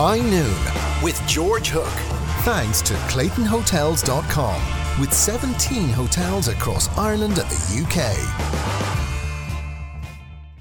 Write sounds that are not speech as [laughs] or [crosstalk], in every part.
High Noon with George Hook. Thanks to ClaytonHotels.com with 17 hotels across Ireland and the UK.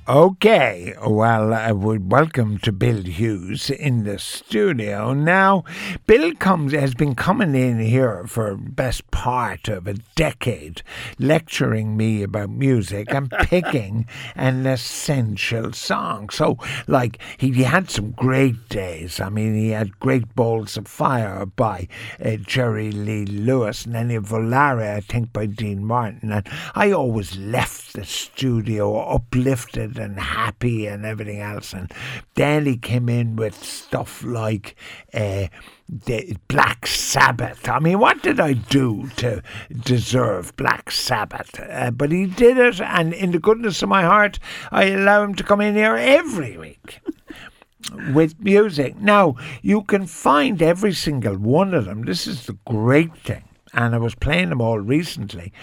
Okay, well, I would welcome to Bill Hughes in the studio. Now, Bill comes has been coming in here for best part of a decade, lecturing me about music and [laughs] picking an essential song. So, like, he, he, had some great days. I mean, he had Great Balls of Fire by uh, Jerry Lee Lewis, and then Volare, I think, by Dean Martin. And I always left the studio uplifted and happy and everything else. And then he came in with stuff like uh, the Black Sabbath. I mean, what did I do to deserve Black Sabbath? Uh, but he did it, and in the goodness of my heart, I allow him to come in here every week. [laughs] with music. Now, you can find every single one of them. This is the great thing and I was playing them all recently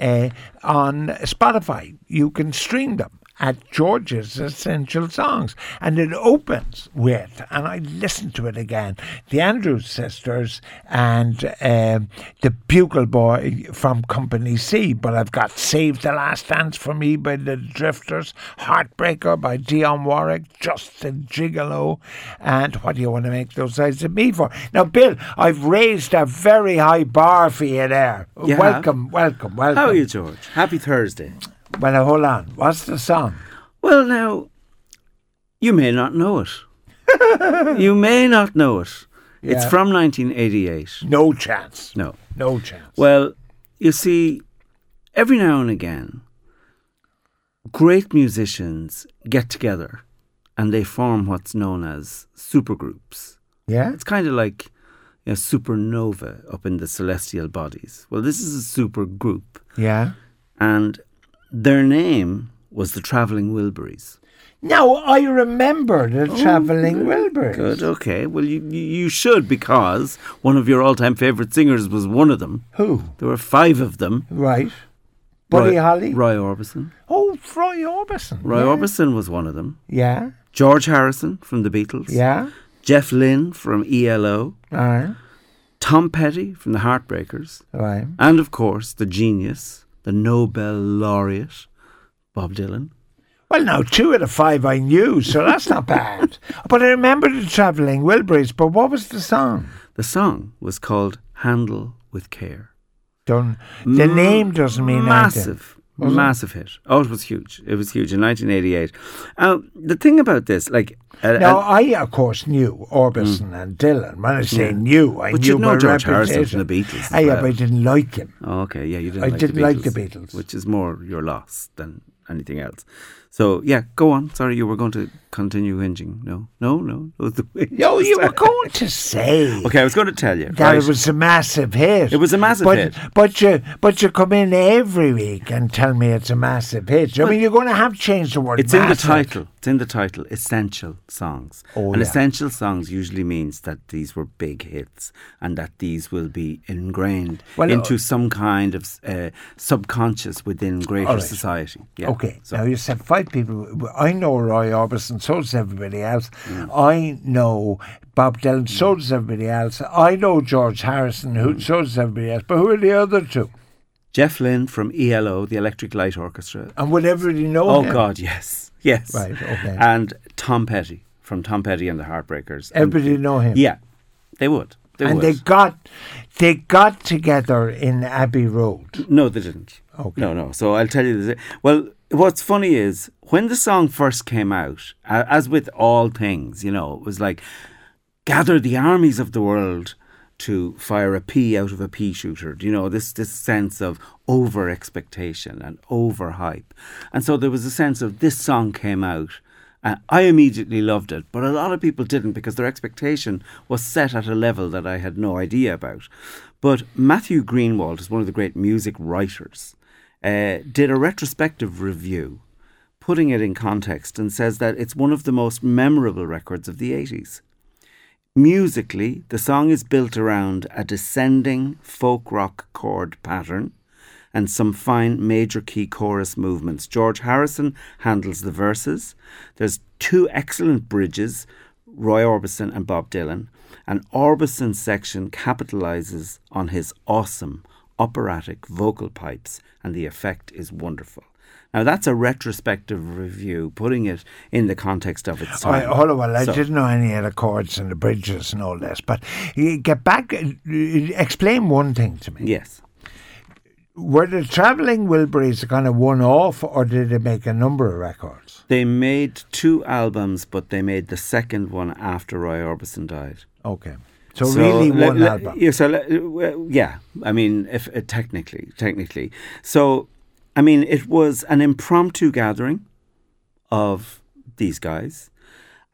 uh, on Spotify. You can stream them at George's Essential Songs. And it opens with, and I listened to it again, the Andrews Sisters and um, the Bugle Boy from Company C. But I've got Save the Last Dance for Me by the Drifters, Heartbreaker by Dionne Warwick, Just a Gigolo, and what do you want to make those eyes of me for? Now, Bill, I've raised a very high bar for you there. Welcome, welcome, welcome. How are you, George? Happy Thursday. Well, now, hold on. What's the song? Well, now, you may not know it. [laughs] you may not know it. Yeah. It's from 1988. No chance. No. No chance. Well, you see, every now and again, great musicians get together and they form what's known as supergroups. Yeah. It's kind of like a supernova up in the celestial bodies. Well, this is a super group. Yeah. And their name was the Travelling Wilburys. Now I remember the oh, Travelling Wilburys. Good, okay. Well, you you should because one of your all-time favourite singers was one of them. Who? There were five of them. Right. Buddy Roy, Holly. Roy Orbison. Oh, Roy Orbison. Roy yeah. Orbison was one of them. Yeah. George Harrison from the Beatles. Yeah. Jeff Lynne from ELO. Right. Tom Petty from the Heartbreakers. Right. And of course, the genius, the Nobel laureate, Bob Dylan. Well, now, two out of five I knew, so that's not bad. [laughs] But I remember the Travelling Wilburys, but what was the song? The song was called Handle with Care. Don't, the M- name doesn't mean massive. Anything. Massive hit. Oh, it was huge. It was huge in 1988. Uh, the thing about this, like, uh, now uh, I of course knew Orbison mm. and Dylan. When I say yeah. knew, I but knew you know George reputation. Harrison from the Beatles. I, yeah, but I didn't like him. Oh, okay, yeah, you didn't. I like didn't the like the Beatles, which is more your loss than anything else. So yeah, go on. Sorry, you were going to continue whinging. No, no, no. No, you were going to say. Okay, I was going to tell you that right? it was a massive hit. It was a massive but, hit. But you, but you come in every week and tell me it's a massive hit. I mean, you're going to have to change the word. It's in the title. It's in the title. Essential songs. Oh, and yeah. essential songs usually means that these were big hits and that these will be ingrained well, into uh, some kind of uh, subconscious within greater right. society. Yeah. Okay. So. Now you said five people. I know Roy Orbison. So does everybody else. Mm. I know Bob Dylan. So does everybody else. I know George Harrison. Who mm. so does everybody else. But who are the other two? Jeff Lynne from ELO, the Electric Light Orchestra. And would everybody know Oh him? God, yes, yes. Right. Okay. And Tom Petty from Tom Petty and the Heartbreakers. Everybody and, know him. Yeah, they would. They and would. they got they got together in Abbey Road. No, they didn't. Okay. No, no. So I'll tell you this. Well, what's funny is when the song first came out, as with all things, you know, it was like gather the armies of the world to fire a pea out of a pea shooter. You know, this this sense of over expectation and over hype. And so there was a sense of this song came out. Uh, I immediately loved it, but a lot of people didn't because their expectation was set at a level that I had no idea about. But Matthew Greenwald is one of the great music writers. Uh, did a retrospective review, putting it in context, and says that it's one of the most memorable records of the 80s. Musically, the song is built around a descending folk rock chord pattern and some fine major key chorus movements. George Harrison handles the verses. There's two excellent bridges Roy Orbison and Bob Dylan, and Orbison's section capitalizes on his awesome operatic vocal pipes, and the effect is wonderful. Now that's a retrospective review, putting it in the context of its time. Oh, hold well, I So- didn't know any of the chords and the bridges and all this, but get back, uh, explain one thing to me. Yes. Were the travelling Wilburys kind of one off, or did they make a number of records? They made two albums, but they made the second one after Roy Orbison died. Okay. So, really le- one le- album. Yeah, so le- yeah, I mean, if uh, technically, technically, so I mean, it was an impromptu gathering of these guys,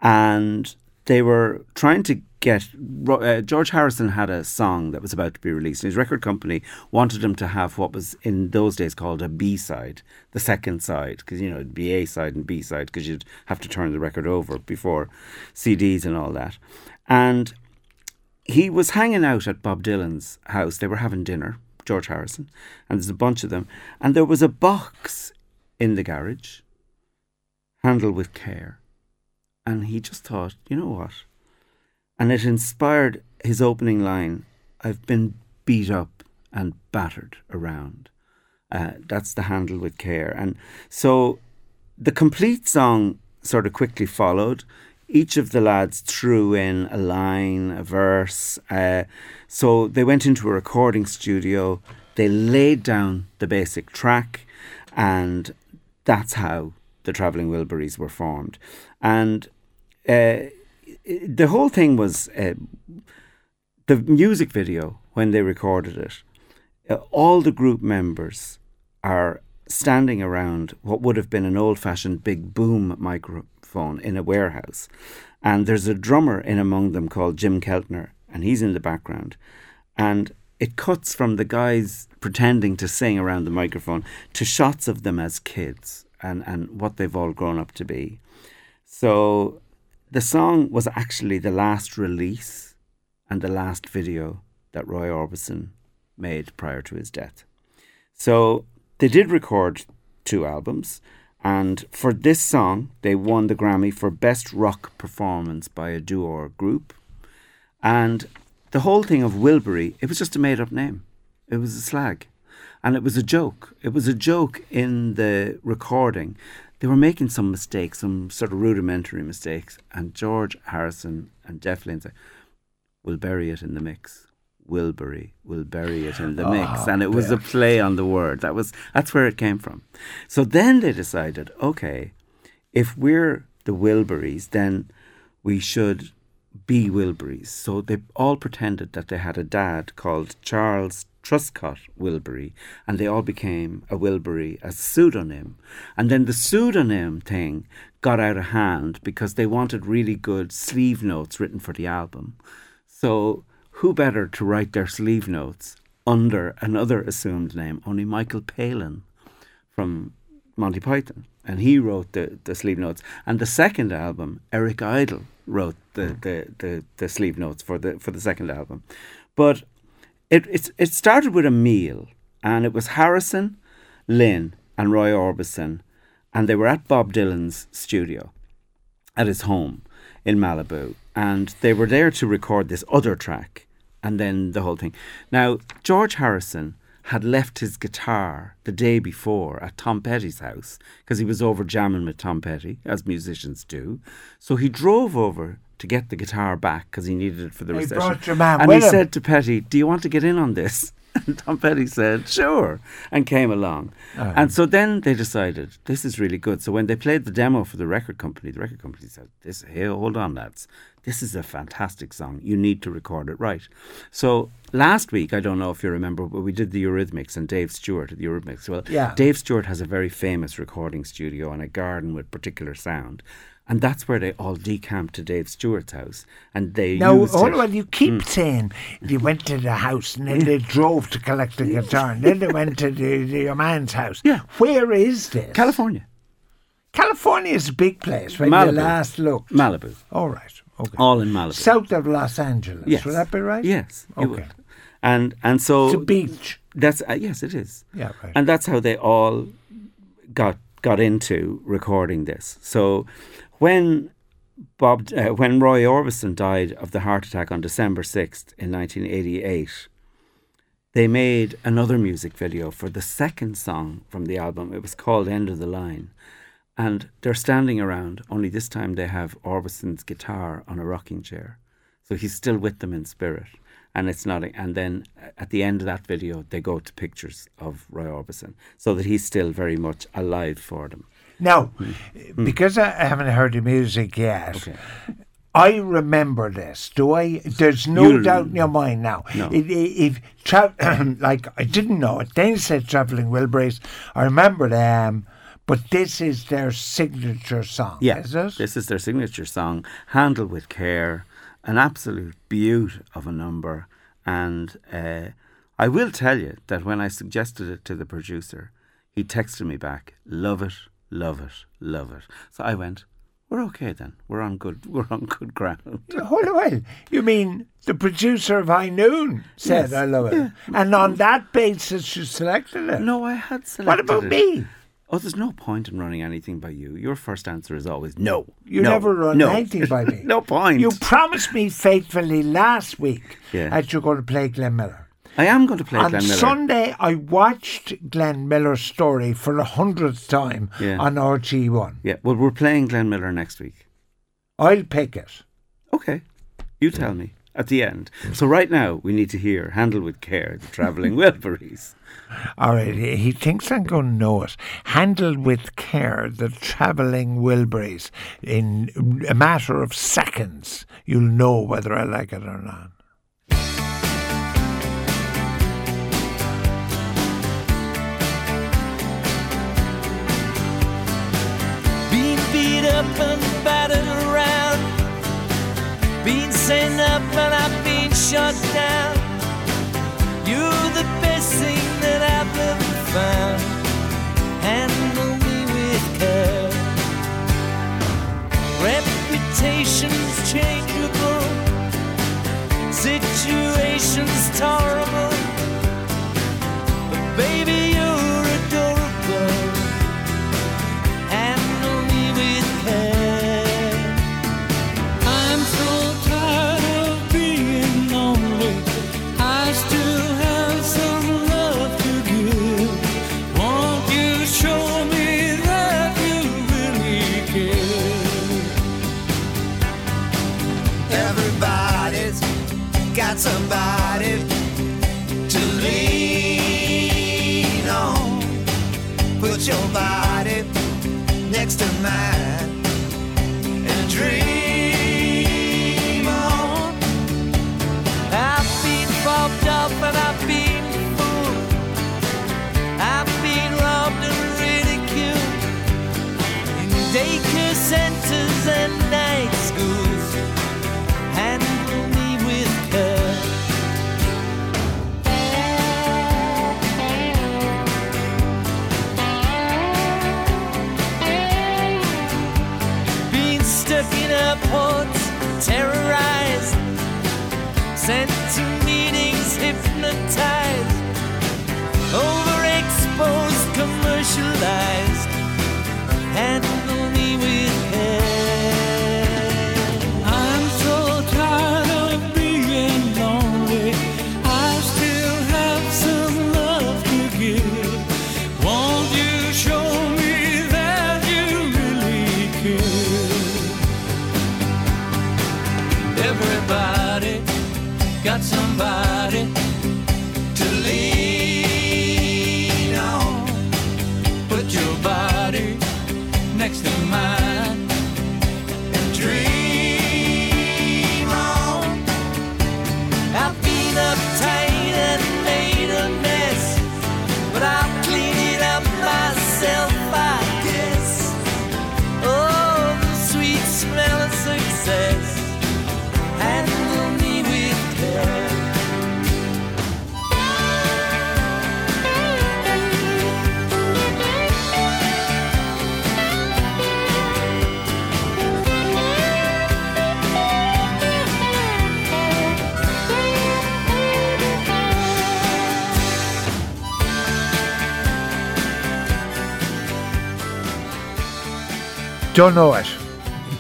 and they were trying to get. Uh, George Harrison had a song that was about to be released, and his record company wanted him to have what was in those days called a B side, the second side, because you know it'd be A side and B side, because you'd have to turn the record over before CDs and all that, and he was hanging out at Bob Dylan's house. They were having dinner, George Harrison, and there's a bunch of them. And there was a box in the garage, handled with care. And he just thought, you know what? And it inspired his opening line I've been beat up and battered around. Uh, that's the handle with care. And so the complete song sort of quickly followed. Each of the lads threw in a line, a verse. Uh, so they went into a recording studio. They laid down the basic track, and that's how the Travelling Wilburys were formed. And uh, the whole thing was uh, the music video when they recorded it. Uh, all the group members are standing around what would have been an old fashioned big boom microphone in a warehouse. And there's a drummer in among them called Jim Keltner, and he's in the background. And it cuts from the guys pretending to sing around the microphone to shots of them as kids and, and what they've all grown up to be. So the song was actually the last release and the last video that Roy Orbison made prior to his death. So they did record two albums, and for this song, they won the Grammy for Best Rock Performance by a duo or group. And the whole thing of Wilbury, it was just a made up name. It was a slag. And it was a joke. It was a joke in the recording. They were making some mistakes, some sort of rudimentary mistakes. And George Harrison and Jeff Lynne We'll bury it in the mix. Wilbury, we'll bury it in the ah, mix. And it was a play on the word. That was that's where it came from. So then they decided, okay, if we're the Wilburys, then we should be Wilburys. So they all pretended that they had a dad called Charles Truscott Wilbury, and they all became a Wilbury as a pseudonym. And then the pseudonym thing got out of hand because they wanted really good sleeve notes written for the album. So who better to write their sleeve notes under another assumed name, only Michael Palin from Monty Python, and he wrote the, the sleeve notes. And the second album, Eric Idle wrote the, the, the, the sleeve notes for the for the second album. But it it's, it started with a meal, and it was Harrison, Lynne, and Roy Orbison, and they were at Bob Dylan's studio, at his home in Malibu, and they were there to record this other track, and then the whole thing. Now George Harrison had left his guitar the day before at Tom Petty's house because he was over jamming with Tom Petty, as musicians do. So he drove over to get the guitar back because he needed it for the He recession. brought your man and he him. said to Petty, "Do you want to get in on this?" And [laughs] Tom Petty said, "Sure," and came along. Oh. And so then they decided this is really good. So when they played the demo for the record company, the record company said, "This, hey, hold on, lads, this is a fantastic song. You need to record it right." So last week, I don't know if you remember, but we did the Eurythmics and Dave Stewart at the Eurythmics. Well, Yeah. Dave Stewart has a very famous recording studio and a garden with particular sound. And that's where they all decamped to Dave Stewart's house, and they Now, used hold on, you keep Hmm. saying they went to the house and then they drove to collect the [laughs] guitar and then they went to the, the, your man's house. Yeah. Where is this? California, California is a big place when Malibu. you last looked. Malibu, All right. Okay. all in Malibu. South of Los Angeles. Yes. Would that be right? Yes. Okay. And and so It's a beach. that's uh, yes, it is. Yeah, right. And that's how they all got got into recording this. So when Bob, uh, when Roy Orbison died of the heart attack on December 6th in 1988, they made another music video for the second song from the album. It was called End of the Line. And they're standing around, only this time they have Orbison's guitar on a rocking chair. So he's still with them in spirit. And it's not, and then at the end of that video, they go to pictures of Roy Orbison so that he's still very much alive for them. Now, mm. because I haven't heard the music yet, okay. I remember this. Do I? There's no You'll, doubt in your mind now. No. If, if tra- [clears throat] like I didn't know it, they said traveling Wilburys. I remember them. But this is their signature song, yeah, is it? This is their signature song, Handle with care, an absolute beaut of a number. And uh, I will tell you that when I suggested it to the producer, he texted me back, love it, love it, love it. So I went, we're okay then. We're on good. [laughs] We're on good ground. [laughs] Hold on. You mean the producer of High Noon said, yes. "I love it," yeah. and on that basis you selected it? No, I had selected. What about it. me? Oh, there's no point in running anything by you. Your first answer is always no. You no, never run no. anything by [laughs] me. no point. You promised me faithfully last week yeah. that you're going to play Glenn Miller. I am going to play on Glenn Miller. Sunday, I watched Glenn Miller's story for a hundredth time yeah. on RTE1. Yeah, well, we're playing Glenn Miller next week. I'll pick it. Okay, you tell me at the end. So right now, we need to hear "Handle with Care" the Travelling [laughs] Wilburys. All right, he thinks I'm going to know it. Handle with care the travelling Wilburys. In a matter of seconds, you'll know whether I like it or not. And around. Been sent up and I've been shut down. You're the best thing that I've ever found. Handle me with care. Reputation's changeable, situations terrible. Your body next to mine meetings Don't know it.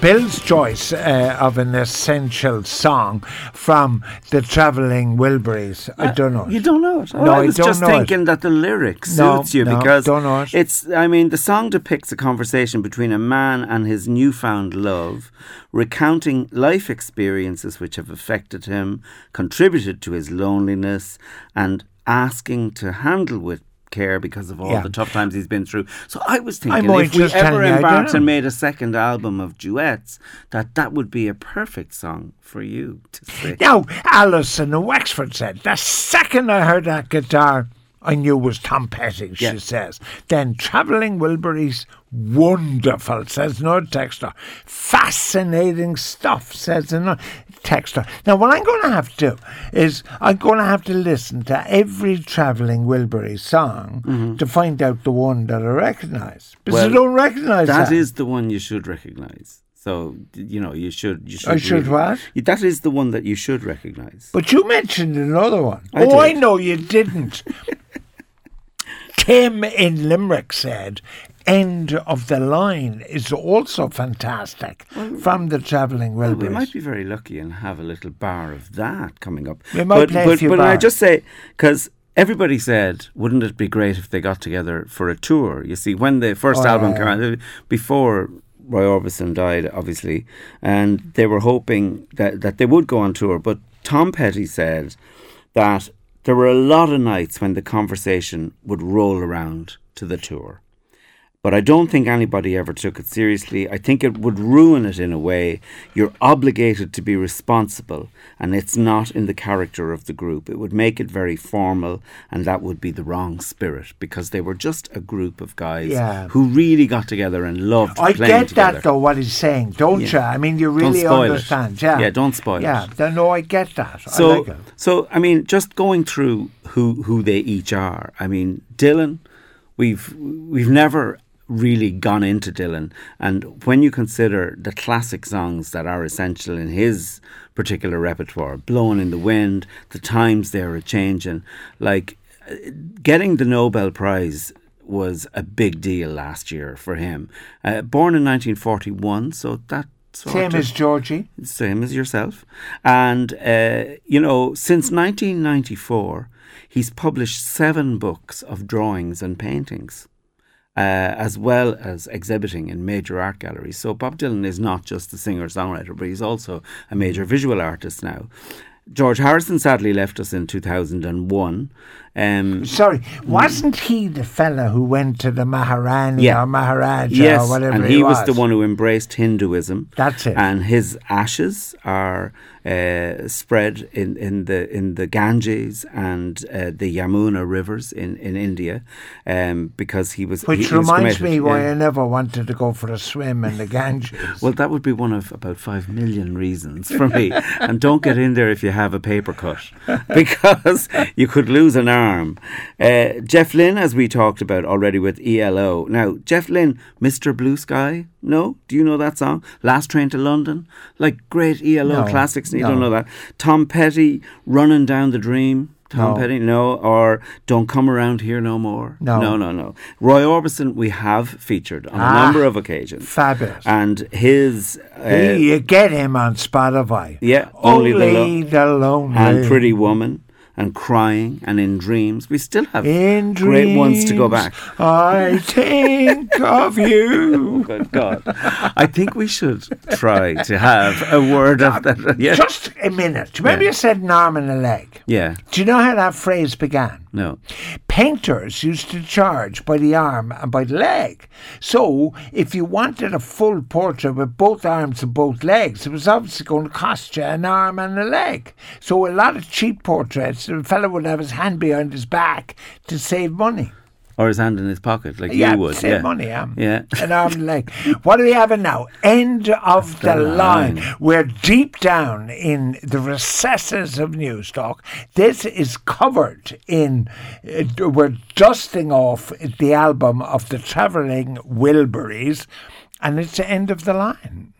Bill's choice uh, of an essential song from the Travelling Wilburys. I don't know. Uh, You don't know it. No, I I was don't just know it. thinking that the lyrics No, suits you no, because don't know it. it's. I mean, the song depicts a conversation between a man and his newfound love, recounting life experiences which have affected him, contributed to his loneliness, and asking to handle with care because of all Yeah. the tough times he's been through. So I was thinking if we ever embarked and made a second album of duets, that that would be a perfect song for you to sing. Now, Alison in Wexford said, the second I heard that guitar, I knew it was Tom Petty, she says. Then Travelling Wilburys, wonderful, says another texter. Fascinating stuff, says another texter. Now, what I'm going to have to do is I'm going to have to listen to every Travelling Wilbury song to find out the one that I recognise. Because I Mm-hmm. Don't recognise that. That is the one you should recognize. So you know you should you should. I should what? That is the one that you should recognize. But you mentioned another one. I oh, I know you didn't. [laughs] Tim in Limerick said, End of the Line is also fantastic from the Travelling Well, we might be very lucky and have a little bar of that coming up. We might but play a but, few but I just say because everybody said, wouldn't it be great if they got together for a tour? You see, when the first Oh, album yeah, came out uh, before. Roy Orbison died, obviously, and they were hoping that, that they would go on tour. But Tom Petty said that there were a lot of nights when the conversation would roll around to the tour. But I don't think anybody ever took it seriously. I think it would ruin it in a way. You're obligated to be responsible, and it's not in the character of the group. It would make it very formal, and that would be the wrong spirit because they were just a group of guys Yeah. who really got together and loved I playing get together. that though, what he's saying, don't Yeah. you? I mean, you really spoil it. understand. Yeah. Yeah, don't spoil yeah. it. Yeah, no, I get that. I So, like it. so I mean, just going through who who they each are. I mean, Dylan, we've we've never really gone into Dylan, and when you consider the classic songs that are essential in his particular repertoire, "Blowing in the Wind," "The Times They're a Changing," like getting the Nobel Prize was a big deal last year for him. Uh, born in 1941, so that. Sort Same as Georgie. same as yourself. And, uh, you know, since 1994, he's published seven books of drawings and paintings. Uh, as well as exhibiting in major art galleries. So Bob Dylan is not just a singer songwriter, but he's also a major visual artist now. George Harrison sadly left us in 2001. Um, Sorry, wasn't he the fella who went to the Maharani Yeah. or Maharaja yes, or whatever and he, he was the one who embraced Hinduism. That's it. And his ashes are uh, spread in, in the in the Ganges and uh, the Yamuna rivers in, in India, um, because he was. Which he- he was reminds cremated, me why yeah. I never wanted to go for a swim in the Ganges. [laughs] Well, that would be one of about five million reasons for me. and don't get in there if you have a paper cut, [laughs] because you could lose an arm. Uh, Jeff Lynne, as we talked about already with ELO. Now, Jeff Lynne, Mr. Blue Sky. No, do you know that song? Last Train to London, like great ELO No, classics. You no. don't know that. Tom Petty, Running Down the Dream. Tom No. Petty, no, or Don't Come Around Here No More. No. no, no, no. Roy Orbison, we have featured on a Ah, number of occasions. Fabulous. And his uh, you get him on Spotify. yeah, only, the Only Lo- the lonely. and Pretty Woman and Crying and In Dreams. We still have In great ones to go back. I think of you. [laughs] Good God. I think we should try to have a word of that. Yeah. Just a minute. Do you remember Yeah. you said an arm and a leg? Yeah. Do you know how that phrase began? No. Painters used to charge by the arm and by the leg. So, if you wanted a full portrait with both arms and both legs, it was obviously going to cost you an arm and a leg. So, a lot of cheap portraits, the fellow would have his hand behind his back to save money. Or his hand in his pocket, like yeah, you would. save yeah. money, yeah. Yeah. And I'm like. What are we having now? End of the, the line. line. We're deep down in the recesses of Newstalk. This is covered in, uh, we're dusting off the album of the Travelling Wilburys, and it's the end of the line.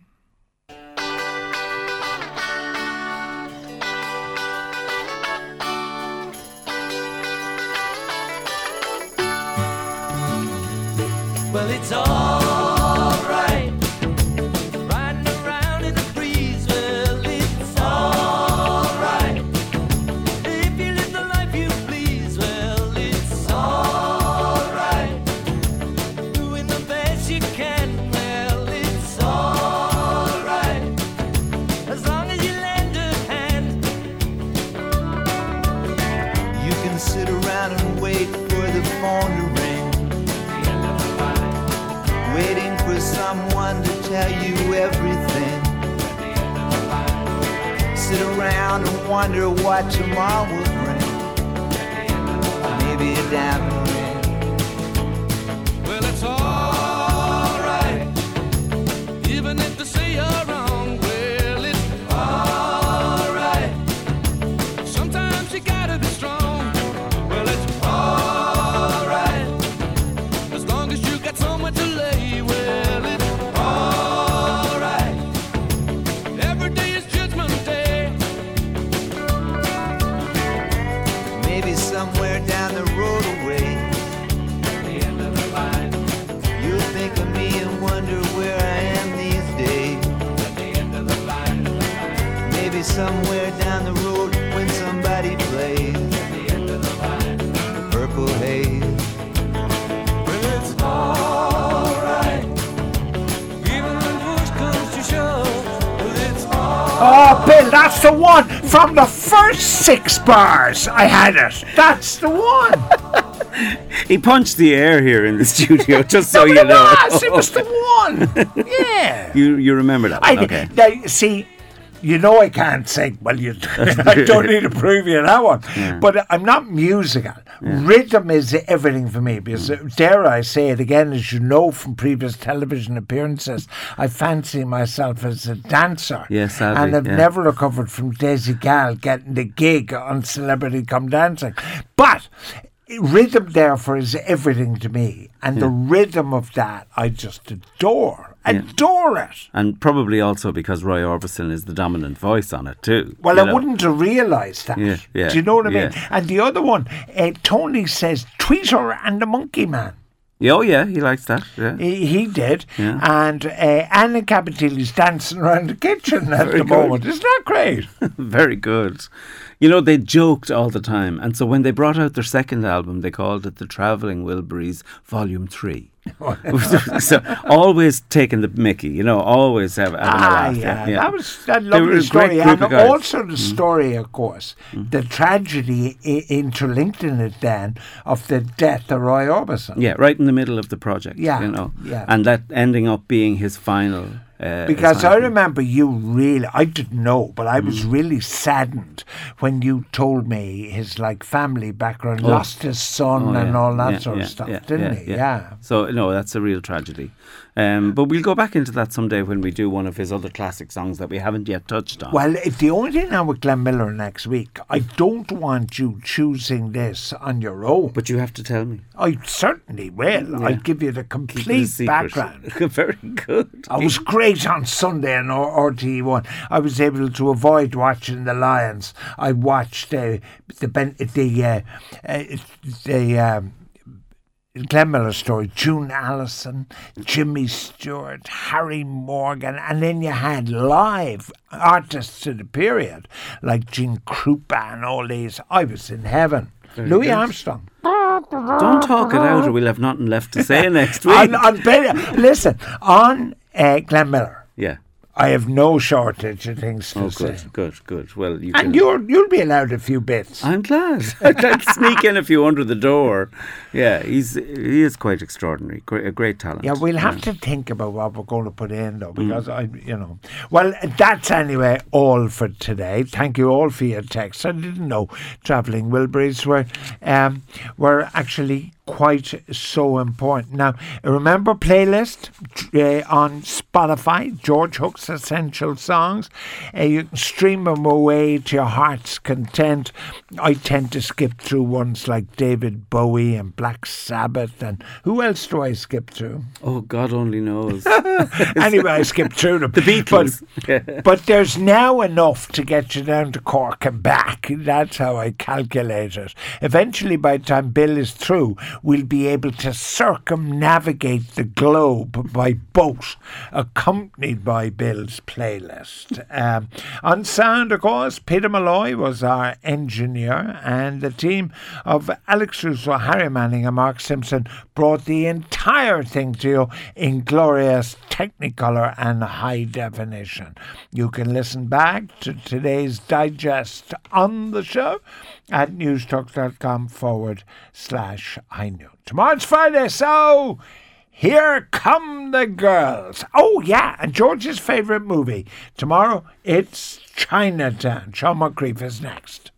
Bars. I had it. That's the one. [laughs] He punched the air here in the studio, just so No, you it know. was. It was the one. [laughs] Yeah. You you remember that? I? Okay. now, see. You know I can't sing. Well, you. [laughs] [laughs] I don't need to prove you that one. But I'm not musical. Rhythm is everything for me. Because uh, dare I say it again, as you know from previous television appearances, I fancy myself as a dancer. Yes, sadly, and I've yeah. never recovered from Desi Gal getting the gig on Celebrity Come Dancing. But rhythm, therefore, is everything to me, and the rhythm of that I just adore. Adore it. And probably also because Roy Orbison is the dominant voice on it too. Well, I know. wouldn't have realised that. Yeah, yeah, Do you know what I mean? yeah. And the other one, uh, Tony says Tweeter and the Monkey Man. Oh yeah, he likes that. Yeah. He, he did. Yeah. And uh, Anna Capitelli's dancing around the kitchen at [laughs] Very the good. moment. Isn't that great? [laughs] Very good. You know, they joked all the time. And so when they brought out their second album, they called it The Travelling Wilburys Volume 3. So always taking the mickey, you know, always have, having a Ah, laugh. yeah, yeah. that was a lovely a story. And. Mm. also the story, of course, the tragedy I- interlinked in it then of the death of Roy Orbison. Yeah, right in the middle of the project. Yeah, you know, yeah. and that ending up being his final. Uh, Because I remember you really, I didn't know, but I Mm. was really saddened when you told me his like family background, Oh. lost his son Oh, and all that yeah, sort yeah, of stuff, yeah, didn't yeah, he? yeah. Yeah. So no, that's a real tragedy. Um, but we'll go back into that someday when we do one of his other classic songs that we haven't yet touched on. Well, if the only thing now with Glenn Miller next week, I don't want you choosing this on your own. But you have to tell me. I certainly will. I'll give you the Keep it a complete background. [laughs] Very good. I was great on Sunday on R- RTE1. I was able to avoid watching the Lions. I watched uh, the ben, the uh, uh, the um, Glenn Miller story, June Allyson, Jimmy Stewart, Harry Morgan, and then you had live artists of the period like Gene Krupa and all these. I was in heaven. Louis good. Armstrong. Don't talk it out, or we'll have nothing left to say [laughs] next week. on, on, listen, on uh, Glenn Miller, yeah. I have no shortage of things to Oh, say. good, good, good. Well, you. And you're, you'll be allowed a few bits. I'm glad. [laughs] I'd sneak in a few under the door. Yeah, he's he is quite extraordinary. Great, a great talent. Yeah, we'll have to think about what we're going to put in, though, because I, you know. Well, that's anyway all for today. Thank you all for your texts. I didn't know travelling Wilburys were um, were actually quite so important. Now, remember playlist uh, on Spotify, George Hook's Essential Songs. Uh, you can stream them away to your heart's content. I tend to skip through ones like David Bowie and Black Sabbath, and who else do I skip through? Oh, God only knows. [laughs] anyway, I skip through them. [laughs] The Beatles. But, but there's now enough to get you down to Cork and back. That's how I calculate it. Eventually, by the time Bill is through, we'll be able to circumnavigate the globe by boat, accompanied by Bill's playlist. Um, on sound, of course, Peter Malloy was our engineer, and the team of Alex Russo, Harry Manning, and Mark Simpson brought the entire thing to you in glorious Technicolor and high definition. You can listen back to today's digest on the show at newstalk.com forward slash I knew. Tomorrow's Friday, so here come the girls. Oh, yeah, and George's favourite movie. Tomorrow it's Chinatown. Sean Moncrief is next.